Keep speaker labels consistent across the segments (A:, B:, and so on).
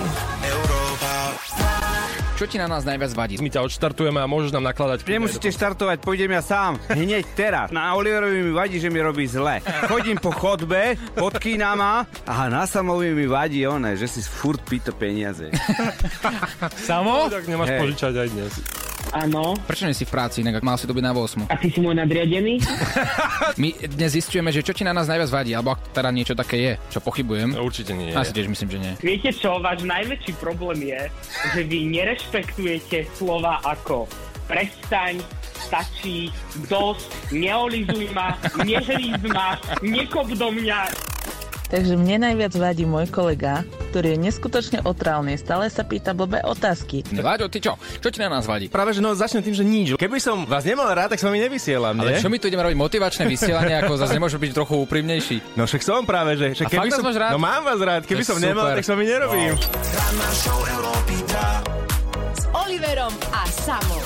A: maximum.
B: Čo ti na nás najviac vadí?
C: My ťa odštartujeme a môžeš nám nakladať.
D: Nemusíte štartovať, pôjdem ja sám. Hneď teraz. Na Oliverovi mi vadí, že mi robí zle. Chodím po chodbe, podkýna ma a na Samovi mi vadí one, že si furt pýta peniaze.
C: Samo? Tak nemáš
D: Hej.
C: požičať aj dnes.
E: Áno.
B: Prečo nie si v práci, inak mal si to byť na 8?
E: A ty si môj nadriadený?
B: My dnes zistujeme, že čo ti na nás najviac vadí, alebo ak teda niečo také je, čo pochybujem.
C: No, určite nie.
B: Asi tiež myslím, že nie.
E: Viete čo, váš najväčší problém je, že vy nerešpektujete slova ako prestaň, stačí, dosť, neolizuj ma, nehlíz ma, nekop do mňa.
F: Takže mne najviac vadí môj kolega, ktorý je neskutočne otrávny, stále sa pýta blbé otázky.
B: Váďo, ty čo? Čo ti na nás vadí?
C: Práve, že no začnem tým, že nič. Keby som vás nemal rád, tak som mi nevysielam,
B: Ale
C: nie?
B: čo my tu ideme robiť motivačné vysielanie, ako zase nemôže byť trochu úprimnejší.
C: No však som práve, že, že
B: A
C: keby som...
B: máš rád?
C: No mám vás rád, keby som nemal,
B: super.
C: tak som mi nerobím.
A: S Oliverom a Samom.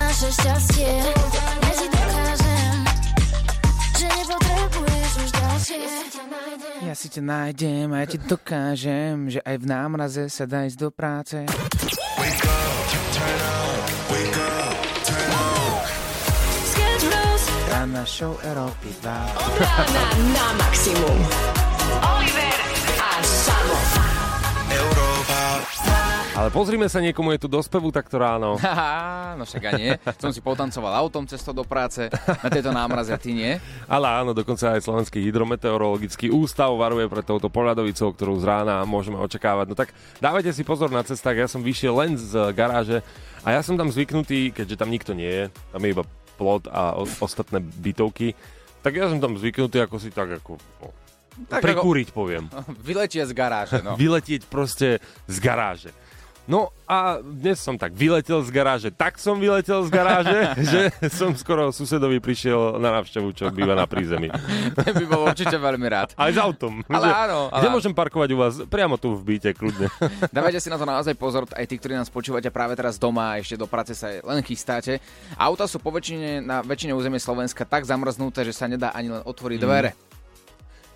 G: Naše šťastie, ja ti dokážem, že ďalšie.
B: Ja si ťa nájdem a ja ti dokážem, že aj v námraze sa dá ísť do práce.
G: Bros.
B: Rána show Európy 2.
A: Od na maximum. Oliver
C: Ale pozrime sa, niekomu je tu do spevu takto ráno.
B: Haha, no však aj nie. Som si potancoval autom cestou do práce, na tejto námraze a ty nie.
C: Ale áno, dokonca aj Slovenský hydrometeorologický ústav varuje pred touto poľadovicou, ktorú z rána môžeme očakávať. No tak dávajte si pozor na cestách, ja som vyšiel len z garáže a ja som tam zvyknutý, keďže tam nikto nie je, tam je iba plot a o- ostatné bytovky, tak ja som tam zvyknutý ako si tak ako... No,
B: Tak
C: prikúriť, poviem.
B: Vyletie z garáže, no.
C: Vyletieť proste z garáže. No a dnes som tak vyletel z garáže, tak som vyletel z garáže, že som skoro susedovi prišiel na návštevu, čo býva na prízemí.
B: Ten by bol určite veľmi rád.
C: Aj s autom.
B: Ale
C: Že-
B: áno, ale-
C: Kde môžem parkovať u vás? Priamo tu v byte, kľudne.
B: Dávajte si na to naozaj pozor, aj tí, ktorí nás počúvate práve teraz doma a ešte do práce sa len chystáte. Auta sú po väčšine, na väčšine územie Slovenska tak zamrznuté, že sa nedá ani len otvoriť dvere.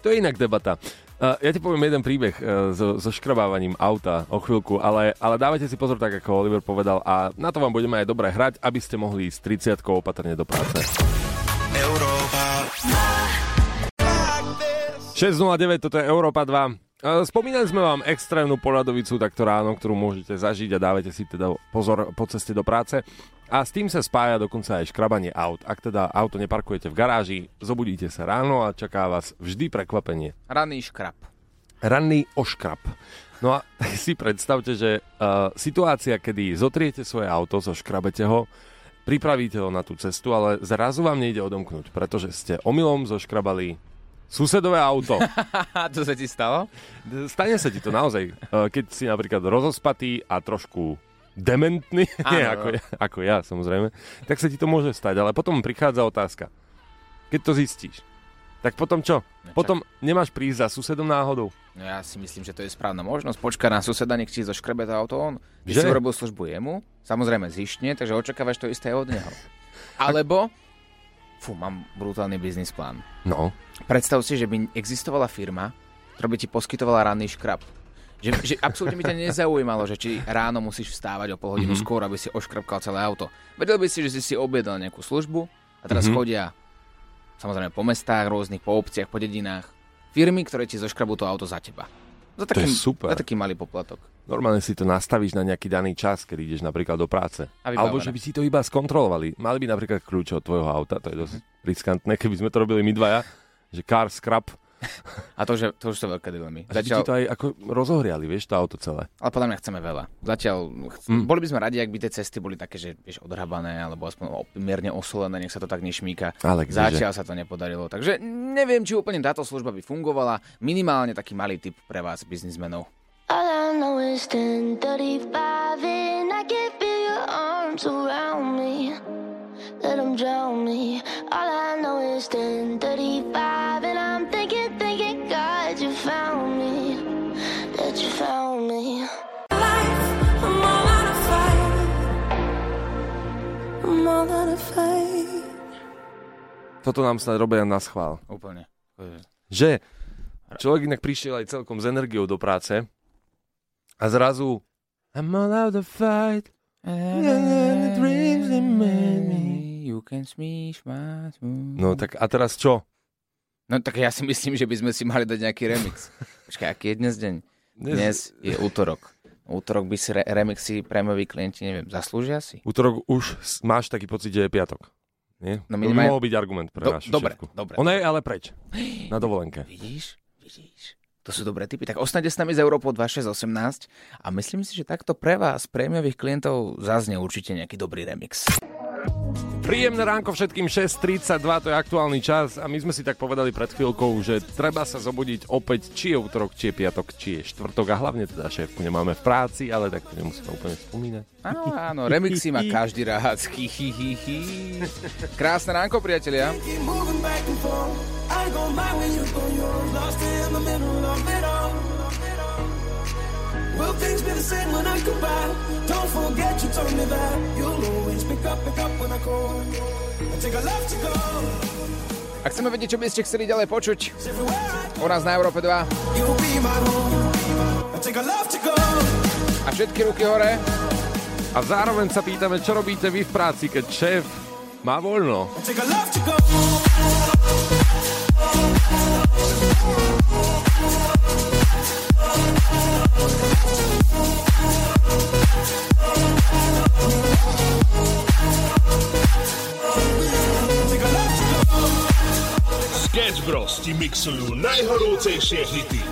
C: To je inak debata. Ja ti poviem jeden príbeh uh, so, so škrabávaním auta o chvíľku, ale, ale dávajte si pozor, tak ako Oliver povedal, a na to vám budeme aj dobre hrať, aby ste mohli ísť 30 opatrne do práce. 6.09, toto je Európa 2. Spomínali sme vám extrémnu poľadovicu takto ráno, ktorú môžete zažiť a dávajte si teda pozor po ceste do práce. A s tým sa spája dokonca aj škrabanie aut. Ak teda auto neparkujete v garáži, zobudíte sa ráno a čaká vás vždy prekvapenie.
B: Ranný škrab.
C: Ranný oškrab. No a tak si predstavte, že uh, situácia, kedy zotriete svoje auto, zoškrabete ho, pripravíte ho na tú cestu, ale zrazu vám nejde odomknúť, pretože ste omylom zoškrabali susedové auto.
B: To sa ti stalo?
C: Stane sa ti to naozaj, uh, keď si napríklad rozospatý a trošku dementný, nie ako ja, ako ja samozrejme, tak sa ti to môže stať, ale potom prichádza otázka. Keď to zistíš, tak potom čo?
B: Nečak.
C: Potom nemáš prísť za susedom náhodou?
B: No ja si myslím, že to je správna možnosť. Počkaj na suseda, nech ti zoškrebe to auto on. Ty
C: Že?
B: si urobil službu jemu, samozrejme zištne, takže očakávaš to isté od neho. Alebo, fú, mám brutálny biznis plán.
C: No,
B: Predstav si, že by existovala firma, ktorá by ti poskytovala ranný škrab. Že, že absolútne by ťa nezaujímalo, že či ráno musíš vstávať o pol hodinu mm-hmm. skôr, aby si oškrabkal celé auto. Vedel by si, že si si objednal nejakú službu a teraz mm-hmm. chodia samozrejme po mestách rôznych, po obciach, po dedinách firmy, ktoré ti zoškrabú to auto za teba. Za
C: To je
B: taký,
C: super.
B: Za taký malý poplatok.
C: Normálne si to nastavíš na nejaký daný čas, keď ideš napríklad do práce. Alebo že by si to iba skontrolovali. Mali by napríklad kľúče od tvojho auta, to je dosť riskantné, keby sme to robili my dvaja, že car scrap,
B: A to, že, to už sú veľké dilemy.
C: a by ti to aj ako rozohriali, vieš, to auto celé.
B: Ale podľa mňa chceme veľa. Zatiaľ, ch-
C: Mm.
B: boli by sme radi, ak by tie cesty boli také, že vieš, odhrabané, alebo aspoň mierne osolené, nech sa to tak nešmíka.
C: Ale kdeže?
B: Zatiaľ sa to nepodarilo. Takže neviem, či úplne táto služba by fungovala. Minimálne taký malý tip pre vás, biznismenov.
G: All I know is 10:35 and I can feel your arms around me. Let 'em drown me. All I know is 10:35 and I'm thinking, thinking, God, you found me. That you found me. Life, I'm all out of fight. I'm all out of fight.
C: Toto nám snad robia na schvál. A zrazu I'm all out of fight.
B: You can smish my
C: No tak a teraz čo?
B: No tak ja si myslím, že by sme si mali dať nejaký remix. Počkaj, aký je dnes deň? Dnes je útorok. Útorok by si re- remixy prémioví klienti, neviem, zaslúžia si?
C: Útorok už s- máš taký pocit, že je piatok. Nie?
B: No
C: to by
B: minimálne-
C: mohol byť argument pre
B: Do-
C: našu
B: dobre,
C: šéfku.
B: dobre.
C: Ona je ale preč. Na dovolenke.
B: Vidíš? Vidíš? To sú dobré typy. Tak ostaňte s nami z Európou 2618 a myslím si, že takto pre vás, prémiových klientov, zaznie určite nejaký dobrý remix.
C: Príjemné ránko všetkým 6.32, to je aktuálny čas a my sme si tak povedali pred chvíľkou, že treba sa zobudiť opäť, či je útorok, či je piatok, či je štvrtok a hlavne teda šéfku nemáme v práci, ale tak to nemusíme úplne spomínať.
B: Áno, áno, remixy má každý rád. Krásne ránko, priatelia.
H: Will things be the same when I come back? Don't forget you told me that you'll always pick up, pick up when I call. I take a left to go.
B: Ak chceme vedieť, čo by ste chceli ďalej počuť, u nás na Európe 2
H: you'll be my home. I take a left to go.
B: a všetky ruky hore.
C: A zároveň sa pýtame, čo robíte vy v práci, keď šéf má voľno.
H: I
I: Sketch ti mixujú najhorúcejšie hity.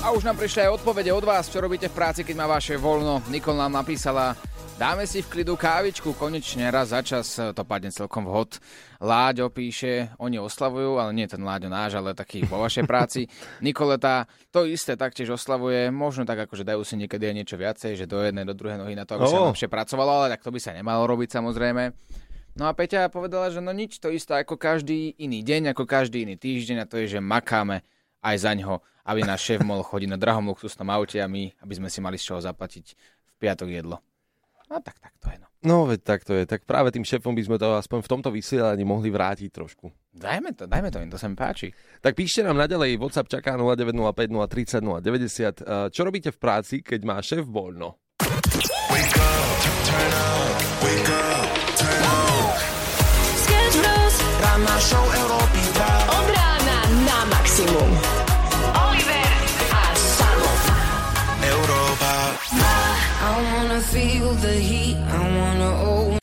B: A už nám prišli aj odpovede od vás, čo robíte v práci, keď má vaše voľno. Nikol nám napísala, dáme si v klidu kávičku, konečne raz za čas to padne celkom vhod. Láďo píše, oni oslavujú, ale nie ten Láďo náš, ale taký vo vašej práci. Nikoleta to isté taktiež oslavuje, možno tak akože dajú si niekedy aj niečo viacej, že do jednej, do druhej nohy na to, aby sa
C: Oh.
B: lepšie pracovalo, ale tak to by sa nemalo robiť samozrejme. No a Peťa povedala, že no nič, to isté ako každý iný deň, ako každý iný týždeň a to je, že makáme aj za ňo, aby náš šéf mohol chodiť na drahom luxusnom aute a my, aby sme si mali z čoho zaplatiť v piatok jedlo. No tak, tak to je no.
C: No veď tak to je, tak práve tým šéfom by sme to aspoň v tomto vysielaní mohli vrátiť trošku.
B: Dajme to, dajme to im, to sa mi páči.
C: Tak píšte nám naďalej, WhatsApp čaká 0905 030 090. Eh, Čo robíte v práci, keď má šéf voľno?
G: Sketch
H: Show Európy 2.
A: Od rána na maximum. Oliver a Samo.
H: Európa.
G: I wanna feel the heat. I wanna own.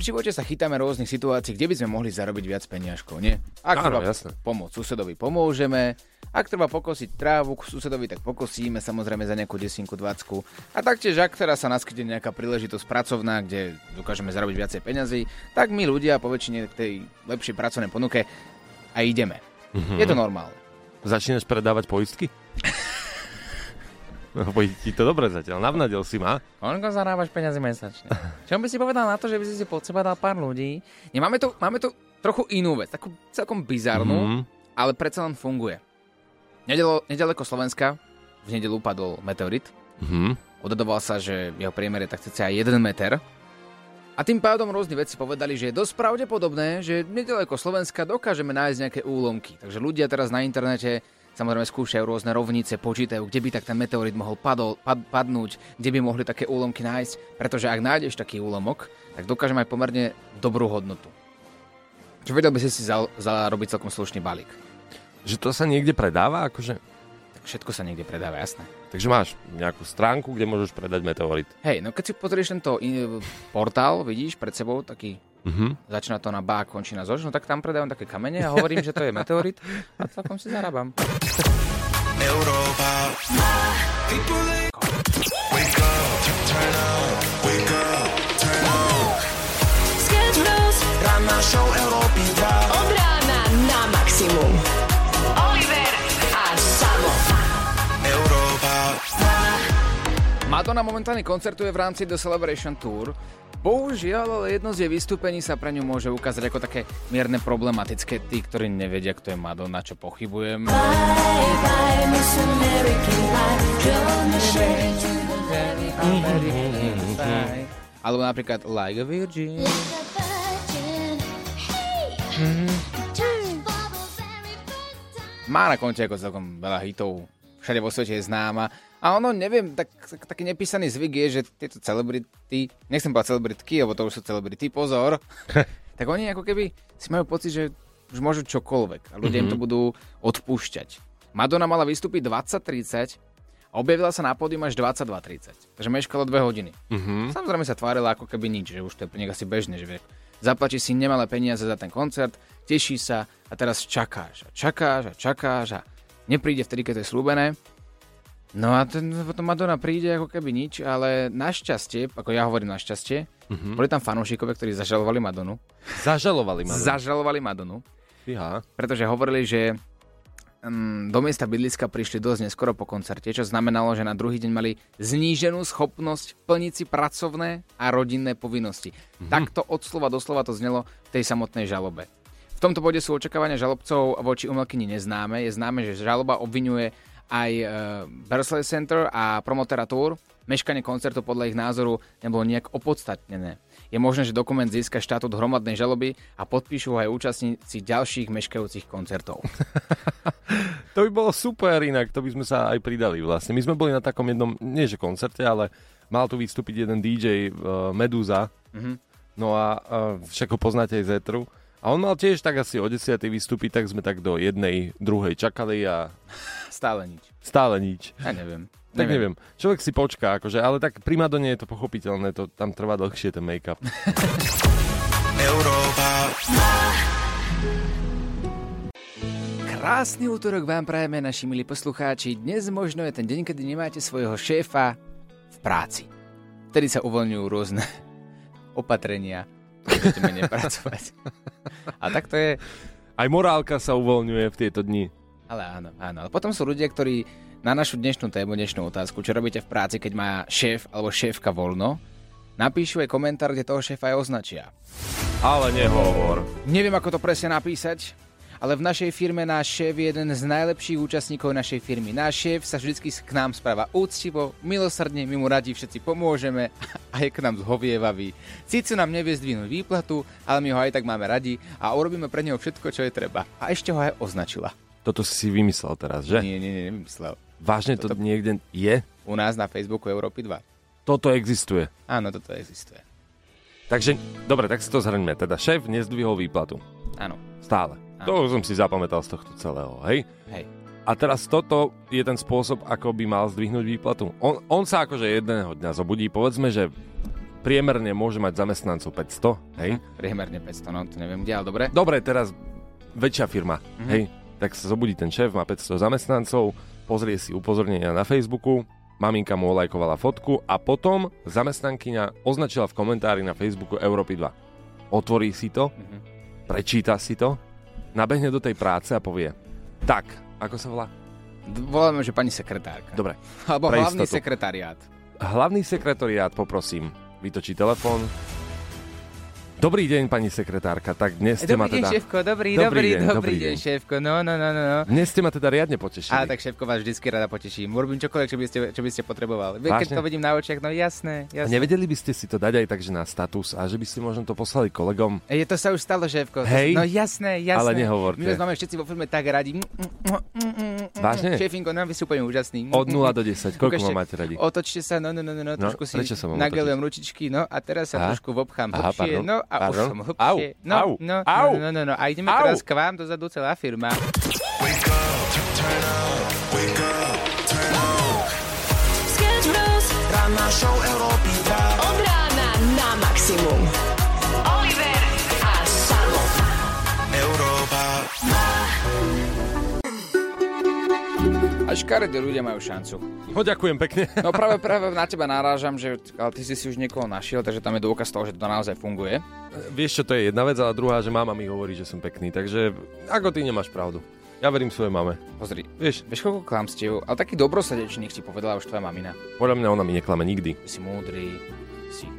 B: V živote sa chytáme rôznych situácií, kde by sme mohli zarobiť viac peniažkov, nie? Ak
C: Áno,
B: treba
C: jasné.
B: pomôcť susedovi, pomôžeme. Ak treba pokosiť trávu k susedovi, tak pokosíme samozrejme za nejakú desinku, dvacku. A taktiež, ak teraz sa naskytne nejaká príležitosť pracovná, kde dokážeme zarobiť viacej peňazí, tak my ľudia po väčšine k tej lepšej pracovnej ponuke a ideme. Je to normálne.
C: Začínaš predávať poistky? Pôjde ti to dobre zatiaľ, navnadil si ma.
B: Koľko zarábaš peniazy mesačne? Čo by si povedal na to, že by si si pod seba dal pár ľudí? Nie, máme tu, máme tu trochu inú vec, takú celkom bizarnú,
C: Mhm.
B: ale predsa len funguje. Nedelo, nedaleko Slovenska v nedelu upadol meteorit.
C: Mhm.
B: Odhadoval sa, že jeho priemer je tak cca 1 meter. A tým pádom rôzni vedci povedali, že je dosť pravdepodobné, že nedaleko Slovenska dokážeme nájsť nejaké úlomky. Takže ľudia teraz na internete samozrejme skúšajú rôzne rovnice, počítajú, kde by tak ten meteorit mohol padol, pad, padnúť, kde by mohli také úlomky nájsť, pretože ak nájdeš taký úlomok, tak dokáže mať pomerne dobrú hodnotu. Čo vedel by si si za, zarobiť celkom slušný balík.
C: Že to sa niekde predáva, akože?
B: Tak všetko sa niekde predáva, jasné.
C: Takže máš nejakú stránku, kde môžeš predať meteorit.
B: Hej, no keď si pozrieš tento portál, vidíš pred sebou taký
C: Mhm.
B: začína to na bá, končí na zož, no tak tam predávam také kamene a hovorím, že to je meteorit a celkom si zarábam.
H: Európa.
G: Sketch Bros.
H: Ranná show Európy 2.
A: Od rána na maximum.
B: Madonna momentálne koncertuje v rámci The Celebration Tour. Bohužiaľ, ale jedno z jej vystúpení sa pre ňu môže ukázať ako také mierne problematické. Tí, ktorí nevedia, kto je Madonna, čo pochybujem. Alebo napríklad Like a Virgin. Má na konte ako celkom veľa hitov. Všade vo svete je známa. A ono, neviem, tak, tak, taký nepísaný zvyk je, že tieto celebrity, nechcem povedať celebritky, lebo to už sú celebrity, pozor, tak oni ako keby si majú pocit, že už môžu čokoľvek a ľudia mm-hmm. im to budú odpúšťať. Madonna mala vystúpiť 20.30 a objavila sa na pódium až 22.30, takže meškalo dve hodiny.
C: Mhm.
B: Samozrejme sa tvárila ako keby nič, že už to je nich asi bežné, že vie, zaplačí si nemalé peniaze za ten koncert, teší sa a teraz čakáš a čakáš a čakáš a nepríde vtedy, keď to je slúbené. No a ten, potom Madonna príde ako keby nič, ale našťastie, ako ja hovorím našťastie, mm-hmm. boli tam fanúšikovia, ktorí zažalovali Madonu.
C: Zažalovali ma.
B: Zažalovali Madonu,
C: Fíha.
B: pretože hovorili, že mm, do miesta bydliska prišli dosť neskoro po koncerte, čo znamenalo, že na druhý deň mali zníženú schopnosť plniť si pracovné a rodinné povinnosti. Mm-hmm. Takto od slova do slova to znelo v tej samotnej žalobe. V tomto bode sú očakávania žalobcov voči umelkyni neznáme. Je známe, že žaloba obvinuje aj e, Berkeley Center a promotora Tour. Meškanie koncertu podľa ich názoru nebolo nejak opodstatnené. Je možné, že dokument získa štatút hromadnej žaloby a podpíšu ho aj účastníci ďalších meškajúcich koncertov.
C: To by bolo super inak, to by sme sa aj pridali vlastne. My sme boli na takom jednom, nie že koncerte, ale mal tu vystúpiť jeden DJ uh, Meduza.
B: Mhm.
C: No a uh, však ho poznáte aj z Etru. A on mal tiež tak asi o 10. vystúpiť, tak sme tak do jednej, druhej čakali a
B: Stále nič.
C: stále nič.
B: Ja neviem.
C: Tak neviem. Človek si počká, akože, ale tak pri Madone je to pochopiteľné, to tam trvá dlhšie ten make-up.
B: Krásny útorok vám prajeme, naši milí poslucháči. Dnes možno je ten deň, kedy nemáte svojho šéfa v práci. Vtedy sa uvoľňujú rôzne opatrenia, budete menej pracovať. A tak to je,
C: Aj morálka sa uvoľňuje v tieto dni.
B: ale áno, áno. Ale potom sú ľudia, ktorí na našu dnešnú tému, dnešnú otázku, čo robíte v práci, keď má šéf alebo šéfka voľno, napíšu aj komentár, kde toho šéfa aj označia.
C: Ale nehovor.
B: Neviem, ako to presne napísať, ale v našej firme náš šéf je jeden z najlepších účastníkov našej firmy. Náš šéf sa vždy k nám správa úctivo, milosrdne, my mu radi všetci pomôžeme a je k nám zhovievavý. Síce nám nevie zdvihnúť výplatu, ale my ho aj tak máme radi a urobíme pre neho všetko, čo je treba. A ešte ho aj označila.
C: Toto si vymyslel teraz, že?
B: Nie, nie, nie, nevymyslel.
C: Vážne to
B: Toto-
C: niekde je?
B: U nás na Facebooku Európy 2.
C: Toto existuje.
B: Áno, toto existuje.
C: Takže, dobre, tak si to zhrňme. Teda šéf nezdvihol výplatu.
B: Áno,
C: Stále. To som si zapamätal z tohto celého, hej?
B: hej.
C: A teraz toto je ten spôsob, ako by mal zdvihnúť výplatu. On, on sa akože jedného dňa zobudí, povedzme, že priemerne môže mať zamestnancov 500, hej?
B: Priemerne 500, no to neviem kde, ale dobre.
C: Dobre, teraz väčšia firma, hej? Tak sa zobudí ten šéf, má 500 zamestnancov, pozrie si upozornenia na Facebooku, maminka mu olajkovala fotku a potom zamestnankyňa označila v komentári na Facebooku Európy 2. Otvorí si to, prečíta si to, nabehne do tej práce a povie tak, ako sa volá?
B: Voláme, že pani sekretárka.
C: Dobre,
B: Alebo hlavný
C: istotu.
B: sekretariát.
C: hlavný sekretariát poprosím, vytočí telefón. Dobrý deň, pani sekretárka, tak dnes ste ma
B: Dobrý deň,
C: teda...
B: šéfko, dobrý,
C: Dobrý
B: dobrý,
C: deň,
B: dobrý, deň,
C: deň.
B: šéfko, no, no, no, no. no.
C: Dnes ste ma teda riadne potešili.
B: A tak šéfko vás vždycky rada poteším. Urobím čokoľvek, čo by ste, čo by ste potrebovali. Vy, Keď
C: Vážne?
B: to vidím na očiach, no jasné,
C: A
B: jasné.
C: nevedeli by ste si to dať aj tak, že na status a že by ste možno to poslali kolegom?
B: Je to sa už stalo, šéfko.
C: Hej.
B: No jasné, jasné.
C: Ale nehovorte.
B: My máme všetci vo filme tak radi. Mm, mm, mm,
C: Vážne?
B: Šéfinko, no vy sú úplne úžasní.
C: Od 0 do 10, koľko
B: Ukážte,
C: ma máte radi?
B: Otočte sa, no, no, no, no, no
C: No,
B: trošku si nagelujem ručičky, no a teraz sa trošku vobchám
C: Aha,
B: no a už
C: pardon.
B: som
C: Au,
B: hlbšie. No,
C: au,
B: no,
C: au,
B: no, no, no, no, a ideme
C: au.
B: teraz k vám dozadu celá firma.
G: Sketch Bros.
H: Ranná show Európy 2.
A: Od rána na maximum. A
B: škaredí ľudia majú šancu.
C: No ďakujem pekne.
B: No práve, práve na teba narážam, že ale ty si si už niekoho našiel, takže tam je dôkaz toho, že to naozaj funguje.
C: Vieš čo, to je jedna vec, ale druhá, že mama mi hovorí, že som pekný, takže ako ty nemáš pravdu. Ja verím svojej mame.
B: Pozri,
C: Vieš,
B: vieš koľko klamstiev, ale taký dobrosrdečných si povedala už tvoja mamina.
C: podľa mňa ona mi neklame nikdy.
B: Si múdry, si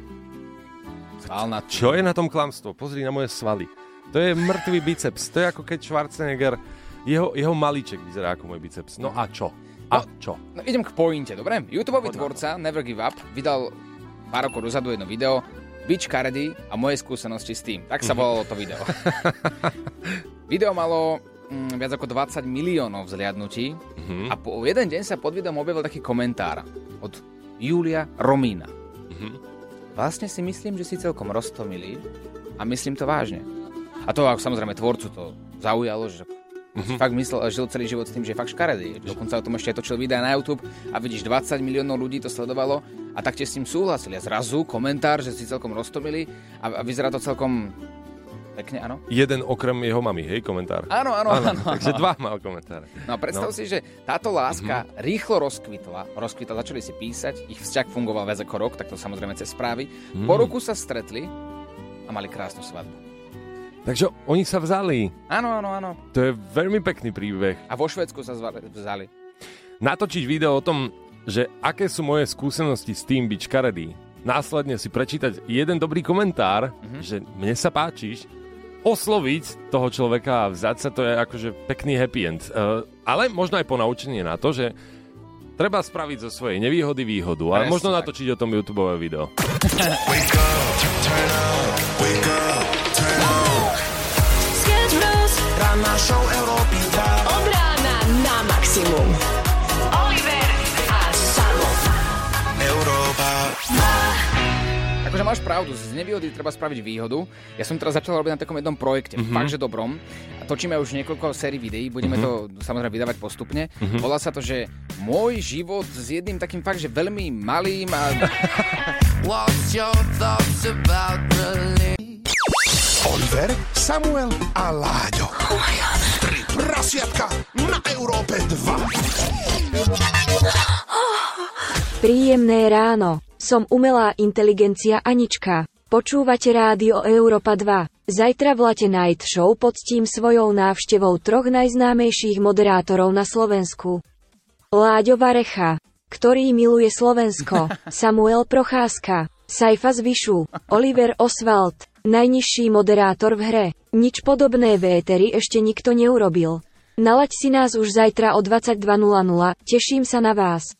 B: svalná.
C: Čo je na tom klamstvo? Pozri na moje svaly. To je mŕtvý biceps. To je ako keď Schwarzenegger, jeho, jeho malíček vyzerá ako môj biceps. No a čo? A čo?
B: No idem k pointe, dobre? YouTubeový tvorca Never Give Up vydal pár rokov dozadu jedno video Bitch Cardi a moje skúsenosti s tým. Tak sa volalo to video. video malo mm, viac ako 20 miliónov vzliadnutí a po jeden deň sa pod videom objavil taký komentár od Julia Romína. Vlastne si myslím, že si celkom roztomilý a myslím to vážne. A to ako samozrejme tvorcu to zaujalo, že mm-hmm. fakt myslel, žil celý život s tým, že je fakt škaredý. Dokonca o tom ešte aj točil videa na YouTube a vidíš 20 miliónov ľudí to sledovalo a takte s tým súhlasili. A zrazu komentár, že si celkom roztomilý a, a vyzerá to celkom pekne, áno?
C: Jeden okrem jeho mamy, hej, komentár.
B: Áno, áno, áno.
C: Takže
B: áno.
C: dva mal komentáre.
B: No a predstav
C: No.
B: si, že táto láska mm-hmm. rýchlo rozkvitla, rozkvitla, začali si písať, ich vzťah fungoval viac ako rok, tak to samozrejme cez správy. Mm. Po roku sa stretli a mali krásnu svadbu.
C: Takže oni sa vzali.
B: Áno, áno, áno.
C: To je veľmi pekný príbeh.
B: A vo Švedsku sa vzali.
C: Natočiť video o tom, že aké sú moje skúsenosti s tým byť škaredý, následne si prečítať jeden dobrý komentár, mm-hmm. že mne sa páčiš, osloviť toho človeka a vzdať sa, to je akože pekný happy end. Uh, ale možno aj ponaučenie na to, že treba spraviť zo svojej nevýhody výhodu a
B: Presne
C: možno
B: tak.
C: natočiť o tom YouTube video.
H: Ranná show Európy 2.
A: Od rána na maximum. Oliver a Samo.
H: Európa
B: Akože máš pravdu, z nevýhody treba spraviť výhodu. Ja som teraz začal robiť na takom jednom projekte, mm-hmm. fakt, že dobrom. A točíme už niekoľko sérií videí, budeme mm-hmm. to samozrejme vydávať postupne. Mm-hmm. Volá sa to, že môj život s jedným takým fakt, že veľmi malým a...
H: What's your thoughts about Oliver, Samuel a Láďo. Tri prasiatka na Európe 2.
J: Príjemné ráno. Som umelá inteligencia Anička. Počúvate rádio Európa 2. Zajtra v Late Night Show poctím svojou návštevou troch najznámejších moderátorov na Slovensku. Láďo Varecha, ktorý miluje Slovensko, Samuel Procházka, Saifa Zvyšu, Oliver Oswald, najnižší moderátor v hre. Nič podobné véteri ešte nikto neurobil. Nalaď si nás už zajtra o 22.00, teším sa na vás.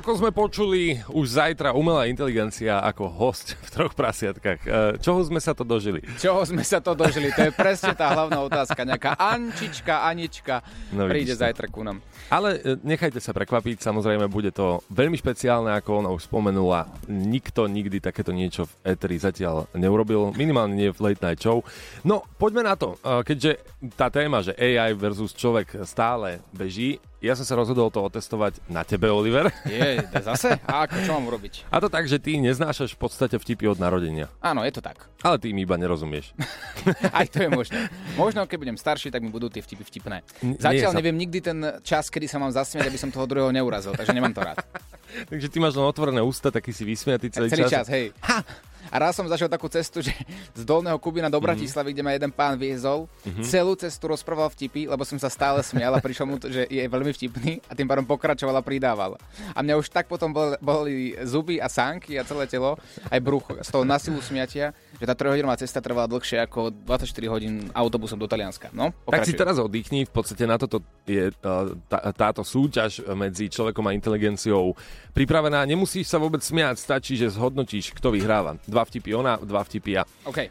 C: Ako sme počuli, už zajtra umelá inteligencia ako host v troch prasiatkách. E, Čoho sme sa to dožili?
B: Čoho sme sa to dožili? To je presne tá hlavná otázka. Nejaká Ančička, Anička
C: No,
B: príde
C: to.
B: zajtra ku nám.
C: Ale e, nechajte sa prekvapiť, samozrejme bude to veľmi špeciálne, ako ona už spomenula. Nikto nikdy takéto niečo v Eteri zatiaľ neurobil, minimálne nie v Late Night Show. No, poďme na to. E, Keďže tá téma, že AI versus človek stále beží, ja som sa rozhodol to otestovať na tebe, Oliver.
B: Je, zase? A ako, čo mám urobiť?
C: A to tak, že ty neznášaš v podstate vtipy od narodenia.
B: Áno, je to tak.
C: Ale ty im iba nerozumieš.
B: Aj to je možné. Možno, keď budem starší, tak mi budú tie vtipy vtipné. Zatiaľ neviem nikdy ten čas, kedy sa mám zasmiať, aby som toho druhého neurazil, takže nemám to rád.
C: Takže ty máš len otvorené ústa, taký si vysmiatý celý,
B: Celý čas, hej. Ha! A raz som zašiel takú cestu, že z Dolného Kubina do Bratislavy, kde ma jeden pán viezol, celú cestu rozprával vtipy, lebo som sa stále smial a prišlo mu to, že je veľmi vtipný a tým pádom pokračoval a pridával. A mňa už tak potom bol, boli zuby a sánky a celé telo, aj brucho z toho nasilu smiatia, že tá 3 hodinová cesta trvala dlhšie ako 24 hodín autobusom do Talianska. No,
C: Tak si teraz oddychni, v podstate na toto je uh, tá, táto súťaž medzi človekom a inteligenciou pripravená. Nemusíš sa vôbec smiať, stačí, že zhodnotíš, kto vyhráva. Dva vtipy ona, dva vtipy ja.
B: OK.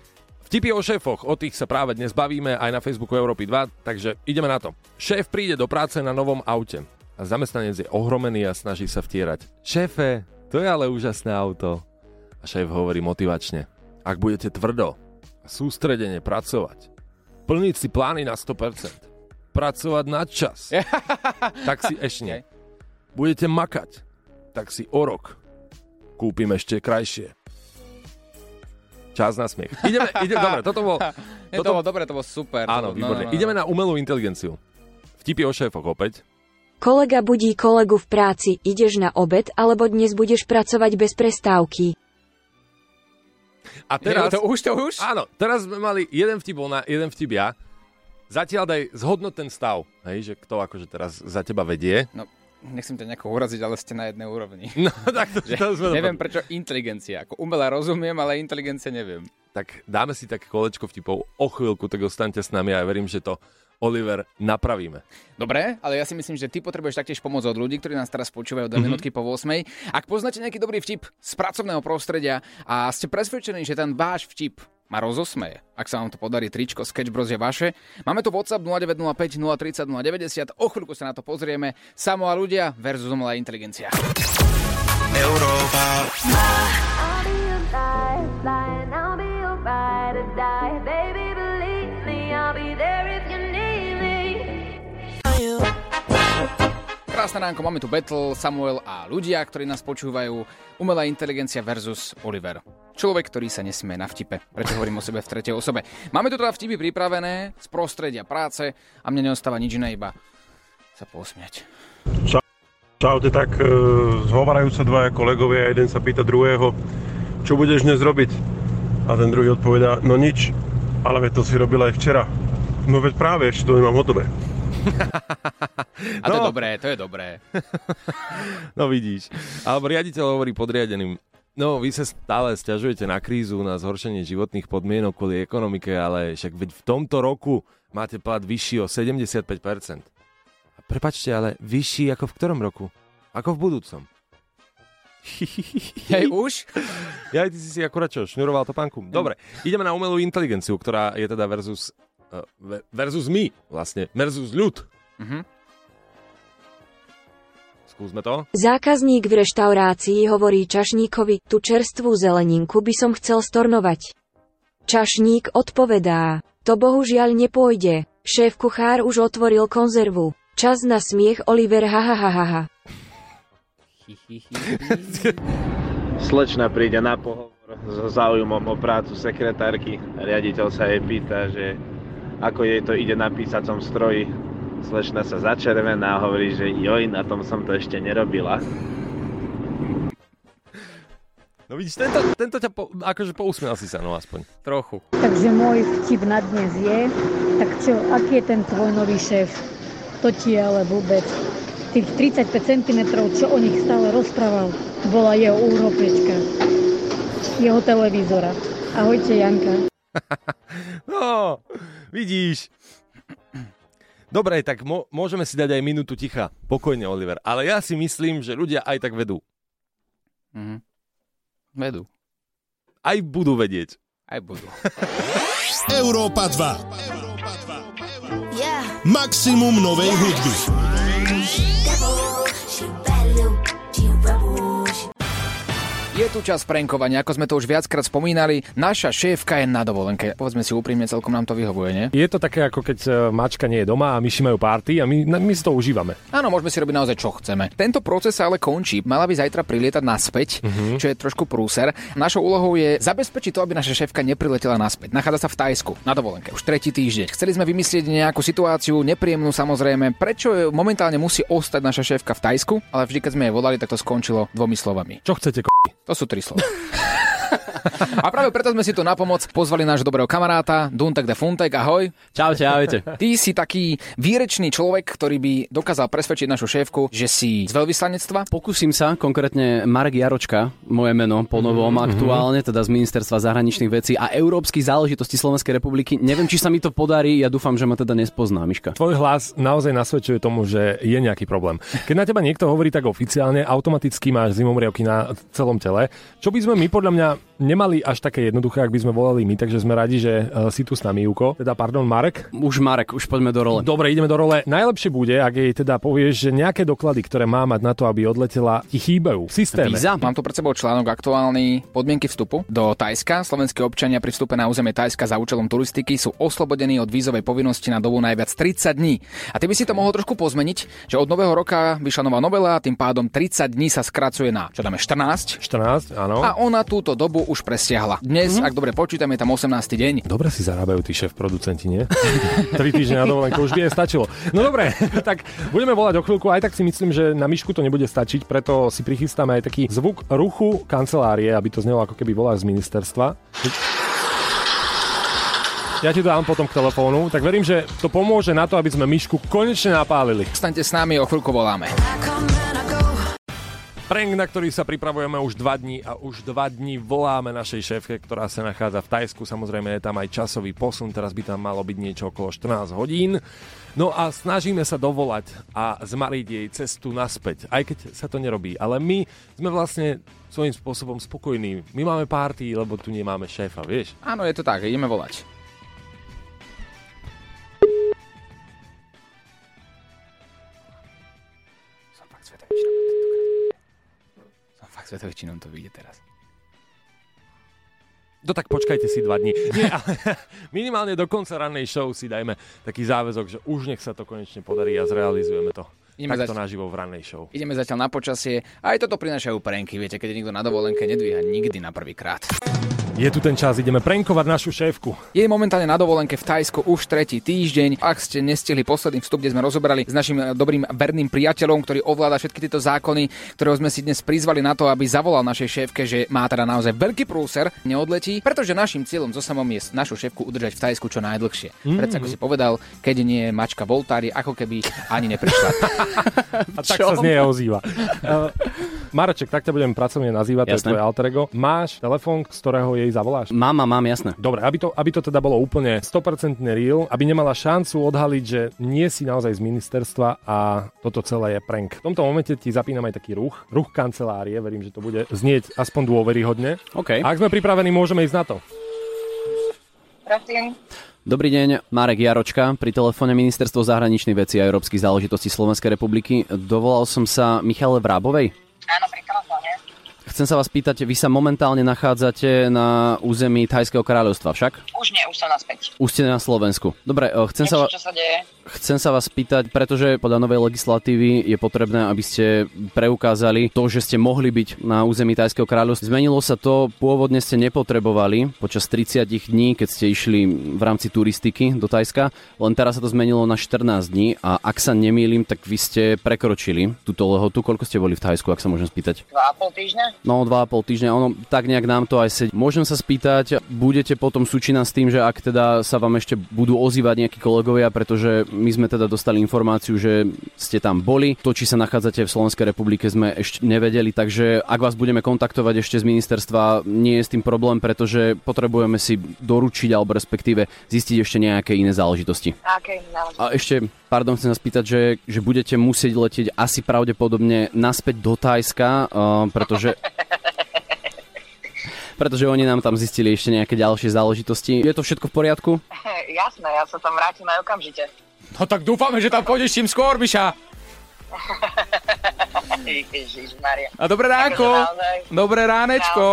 C: Vtipy o šéfoch, o tých sa práve dnes bavíme aj na Facebooku Európy 2, takže ideme na to. Šéf príde do práce na novom aute a zamestnanec je ohromený a snaží sa vtierať. Šéfe, to je ale úžasné auto. A šéf hovorí motivačne. Ak budete tvrdo a sústredene pracovať, plniť si plány na 100%, pracovať na čas, tak si ešne. Budete makať, tak si o rok kúpim ešte krajšie. Čas na smiech. Ideme, ide, dobre, toto bol
B: Je, to bolo dobre, to bolo super.
C: Áno,
B: to,
C: výborne. Ideme na umelú inteligenciu. Vtipy o šéfoch opäť.
J: Kolega budí kolegu v práci, ideš na obed, alebo dnes budeš pracovať bez prestávky.
C: A teraz...
B: Je, to už, to už?
C: Áno, teraz sme mali jeden vtip bol na jeden vtip ja. Zatiaľ daj zhodnot ten stav, hej, že kto akože teraz za teba vedie.
B: No, nechcem ťa nejako uraziť, ale ste na jednej úrovni.
C: No, tak to,
B: Že
C: to sme
B: neviem prečo inteligencia. Ako umelá rozumiem, ale inteligencia neviem.
C: Tak dáme si také kolečko vtipov o chvíľku, tak ostaňte s nami a ja verím, že to Oliver napravíme.
B: Dobre, ale ja si myslím, že ty potrebuješ taktiež pomoc od ľudí, ktorí nás teraz počúvajú 2 mm-hmm. minútky po 8. Ak poznáte nejaký dobrý vtip z pracovného prostredia a ste presvedčení, že ten váš vtip ma rozosmeje, ak sa vám to podarí, tričko Sketch Bros je vaše. Máme tu WhatsApp 0905 030 090, o chvíľku sa na to pozrieme. Samo a ľudia versus umelá inteligencia.
H: Európa.
B: Krásne ránko, máme tu Battle, Samuel a ľudia, ktorí nás počúvajú. Umelá inteligencia versus Oliver. Človek, ktorý sa nesmie na vtipe. Prečo hovorím o sebe v tretej osobe? Máme tu teda vtipy pripravené z prostredia práce a mne neostáva nič iné iba sa posmiať.
K: Čau, čaute, tak e, zhovarajú sa dvaja kolegovia jeden sa pýta druhého, čo budeš dnes robiť? A ten druhý odpovedá, no nič, ale to si robil aj včera. No veď práve, ešte to nemám hotové.
B: A to je
C: No.
B: dobré, to je dobré.
C: No vidíš. Alebo riaditeľ hovorí podriadeným, no vy sa stále stiažujete na krízu, na zhoršenie životných podmienok kvôli ekonomike, ale však veď v tomto roku máte plat vyšší o 75%. A prepačte, ale vyšší ako v ktorom roku? Ako v budúcom?
B: Hej, už?
C: Ja ty si si akurát čo, šňuroval to pánku. Dobre, ideme na umelú inteligenciu, ktorá je teda versus, ve- versus my, vlastne, versus ľud.
B: Mhm.
C: Skúsme to.
J: Zákazník v reštaurácii hovorí čašníkovi, tú čerstvú zeleninku by som chcel stornovať. Čašník odpovedá, to bohužiaľ nepôjde, šéf kuchár už otvoril konzervu. Čas na smiech Oliver hahaha.
L: Slečna príde na pohovor so záujmom o prácu sekretárky. Riaditeľ sa jej pýta, že ako jej to ide na písacom stroji. Slečna sa začervená a hovorí, že joj, na tom som to ešte nerobila.
C: No vidíš, tento, tento ťa po, akože pousmial si sa, no aspoň.
B: Trochu.
M: Takže môj vtip na dnes je, tak čo, aký je ten tvoj nový šéf? To ti je ale vôbec. Tých 35 cm, čo o nich stále rozprával, bola jeho úhropriečka. Jeho televízora. Ahojte, Janka.
C: No, vidíš. Dobre, tak mo- môžeme si dať aj minútu ticha. Pokojne, Oliver. Ale ja si myslím, že ľudia aj tak vedú.
B: Mhm. Vedú.
C: Aj budú vedieť.
B: Aj budú.
I: Európa 2. Maximum novej hudby.
B: Je tu čas prankovania, ako sme to už viackrát spomínali. Naša šéfka je na dovolenke. Povedzme si úprimne, celkom nám to vyhovuje, nie?
N: Je to také, ako keď e, mačka nie je doma a myši majú party a my, my si to užívame.
B: Áno, môžeme si robiť naozaj čo chceme. Tento proces sa ale končí. Mala by zajtra prilietať naspäť, čo je trošku prúser. Našou úlohou je zabezpečiť to, aby naša šéfka nepriletela naspäť. Nachádza sa v Tajsku na dovolenke už tretí týždeň. Chceli sme vymyslieť nejakú situáciu, nepríjemnú samozrejme, prečo momentálne musí ostať naša šéfka v Tajsku, ale vždy, keď sme jej volali, tak to skončilo dvomi slovami.
N: Čo chcete, k***?
B: To sú tri slova. A práve preto sme si tu na pomoc pozvali nášho dobrého kamaráta, Duntek de Funtek, ahoj.
O: Čaute, ahojte.
B: Ty si taký výrečný človek, ktorý by dokázal presvedčiť našu šéfku, že si z veľvyslanectva.
O: Pokúsim sa, konkrétne Marek Jaročka, moje meno po novom
B: Mhm,
O: aktuálne, teda z Ministerstva zahraničných vecí a európskych záležitostí Slovenskej republiky. Neviem, či sa mi to podarí, ja dúfam, že ma teda nespozná, Miška.
N: Tvoj hlas naozaj nasvedčuje tomu, že je nejaký problém. Keď na teba niekto hovorí tak oficiálne, automaticky máš zimomriavky na celom tele, čo by sme my podľa mňa nemali až také jednoduché, ak by sme volali my, takže sme radi, že uh, si tu s nami, Juko. Teda, pardon, Marek.
O: Už Marek, už poďme do role.
N: Dobre, ideme do role. Najlepšie bude, ak jej teda povieš, že nejaké doklady, ktoré má mať na to, aby odletela, ti chýbajú v systéme.
B: Mám tu pred sebou článok aktuálny podmienky vstupu do Tajska. Slovenskí občania pri vstupe na územie Tajska za účelom turistiky sú oslobodení od vízovej povinnosti na dobu najviac 30 dní. A ty by si to mohol trošku pozmeniť, že od nového roka vyšla nová novela, tým pádom 30 dní sa skracuje na, čo dáme, 14.
N: 14, áno.
B: A ona túto dobu dobu už presiahla. Dnes, mm-hmm. ak dobre počítam, je tam 18. deň.
C: Dobre si zarábajú tí šéf producenti, nie? Tri týždne na dovolenku už by je stačilo. No dobre, tak budeme volať o chvíľku, aj tak si myslím, že na myšku to nebude stačiť, preto si prichystáme aj taký zvuk ruchu kancelárie, aby to znelo ako keby voláš z ministerstva. Ja ti to dám potom k telefónu, tak verím, že to pomôže na to, aby sme myšku konečne napálili.
B: Staňte s nami, o chvíľku voláme.
C: Prank, na ktorý sa pripravujeme už dva dní a už dva dní voláme našej šéfke, ktorá sa nachádza v Tajsku. Samozrejme je tam aj časový posun, teraz by tam malo byť niečo okolo 14 hodín. No a snažíme sa dovolať a zmariť jej cestu naspäť, aj keď sa to nerobí. Ale my sme vlastne svojím spôsobom spokojní. My máme párty, lebo tu nemáme šéfa, vieš?
B: Áno, je to tak, ideme volať. Som fakt svetový, či nám to vyjde teraz.
C: No tak počkajte si dva dní. Nie, ale minimálne do konca rannej show si dajme taký záväzok, že už nech sa to konečne podarí a zrealizujeme to.
B: Ideme
C: Takto
B: zač-
C: naživo v rannej show.
B: Ideme zatiaľ na počasie. A aj toto prinášajú prenky. Viete, keď je niekto na dovolenke, nedvíha nikdy na prvýkrát.
C: Je tu ten čas, ideme prankovať našu šéfku.
B: Je momentálne na dovolenke v Tajsku už tretí týždeň. Ak ste nestihli posledný vstup, kde sme rozoberali s našim eh, dobrým verným priateľom, ktorý ovláda všetky tieto zákony, ktorého sme si dnes prizvali na to, aby zavolal našej šéfke, že má teda naozaj veľký prúser, neodletí, pretože našim cieľom so samom je našu šéfku udržať v Tajsku čo najdlhšie.
C: Mm.
B: Predsa ako si povedal, keď nie je mačka v oltári, ako keby ani neprišla.
C: A tak sa z nej ozýva. Mareček, tak ťa budem pracovne nazývať, to je
O: Jasné.
C: tvoje alter ego. Máš telefón, z ktorého jej zavoláš?
O: Mám, mám, mám, jasné.
C: Dobre, aby to, aby to teda bolo úplne 100% real, aby nemala šancu odhaliť, že nie si naozaj z ministerstva a toto celé je prank. V tomto momente ti zapínam aj taký ruch, ruch kancelárie, verím, že to bude znieť aspoň dôveryhodne.
O: OK.
C: A ak sme pripravení, môžeme ísť na to.
P: Prosím.
O: Dobrý deň, Marek Jaročka, pri telefóne Ministerstvo zahraničných vecí a európskych záležitostí Slovenskej republiky. Dovolal som sa Michale Vrábovej.
P: Áno, pri telefóne.
O: Chcem sa vás pýtať, vy sa momentálne nachádzate na území Thajského kráľovstva však?
P: Už nie, už som naspäť.
O: Už ste na Slovensku. Dobre, eh, chcem sa,
P: Niečo,
O: va-
P: čo sa deje?
O: Chcem sa vás pýtať, pretože podľa novej legislatívy je potrebné, aby ste preukázali to, že ste mohli byť na území Tajského kráľovstva. Zmenilo sa to, pôvodne ste nepotrebovali počas 30 dní, keď ste išli v rámci turistiky do Tajska, len teraz sa to zmenilo na 14 dní a ak sa nemýlim, tak vy ste prekročili túto lehotu. Koľko ste boli v Tajsku, ak sa môžem spýtať?
P: Dva a pol týždňa?
O: No, dva a pol týždňa, ono tak nejak nám to aj sedí. Môžem sa spýtať, budete potom súčinať s tým, že ak teda sa vám ešte budú ozývať nejakí kolegovia, pretože my sme teda dostali informáciu, že ste tam boli. To, či sa nachádzate v Slovenskej republike, sme ešte nevedeli, takže ak vás budeme kontaktovať ešte z ministerstva, nie je s tým problém, pretože potrebujeme si doručiť alebo respektíve zistiť ešte nejaké iné záležitosti.
P: Aké?
O: A ešte, pardon, chcem sa spýtať, že, že budete musieť letieť asi pravdepodobne naspäť do Tajska, uh, pretože... pretože oni nám tam zistili ešte nejaké ďalšie záležitosti. Je to všetko v poriadku?
P: Jasné, ja sa tam vrátim aj okamžite.
B: No tak dúfame, že tam pôjdeš čím skôr, Miša. A dobré ránko.
P: Akože naozaj.
B: Dobré ránečko.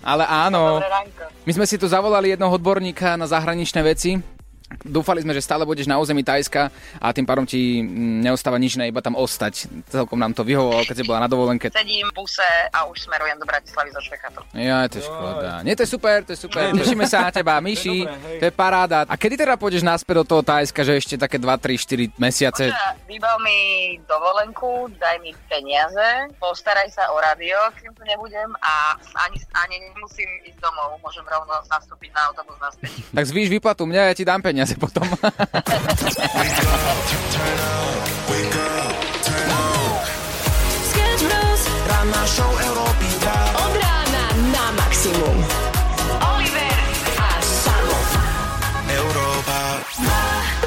B: Ale áno.
P: Ránko.
B: My sme si tu zavolali jednoho odborníka na zahraničné veci. Dúfali sme, že stále budeš na území Tajska a tým pádom ti mm, neostáva nič iba tam ostať. Celkom nám to vyhovovalo, keď si bola na dovolenke.
P: Sedím v buse a už smerujem do Bratislavy zo Švekatu.
B: Ja, to je škoda. Nie, to je super, to je super. Tešíme sa na teba, Myši. To je paráda. A kedy teda pôjdeš naspäť do toho Tajska, že ešte také 2, 3, 4 mesiace?
P: Vybav mi dovolenku, daj mi peniaze, postaraj sa o radio, kým tu nebudem a ani, ani nemusím ísť domov, môžem rovno nastúpiť na autobus naspäť.
B: Tak zvíš výplatu mňa, ja ti dám peniaze peniaze potom. Na maximum. Oliver a Samo. Európa 2.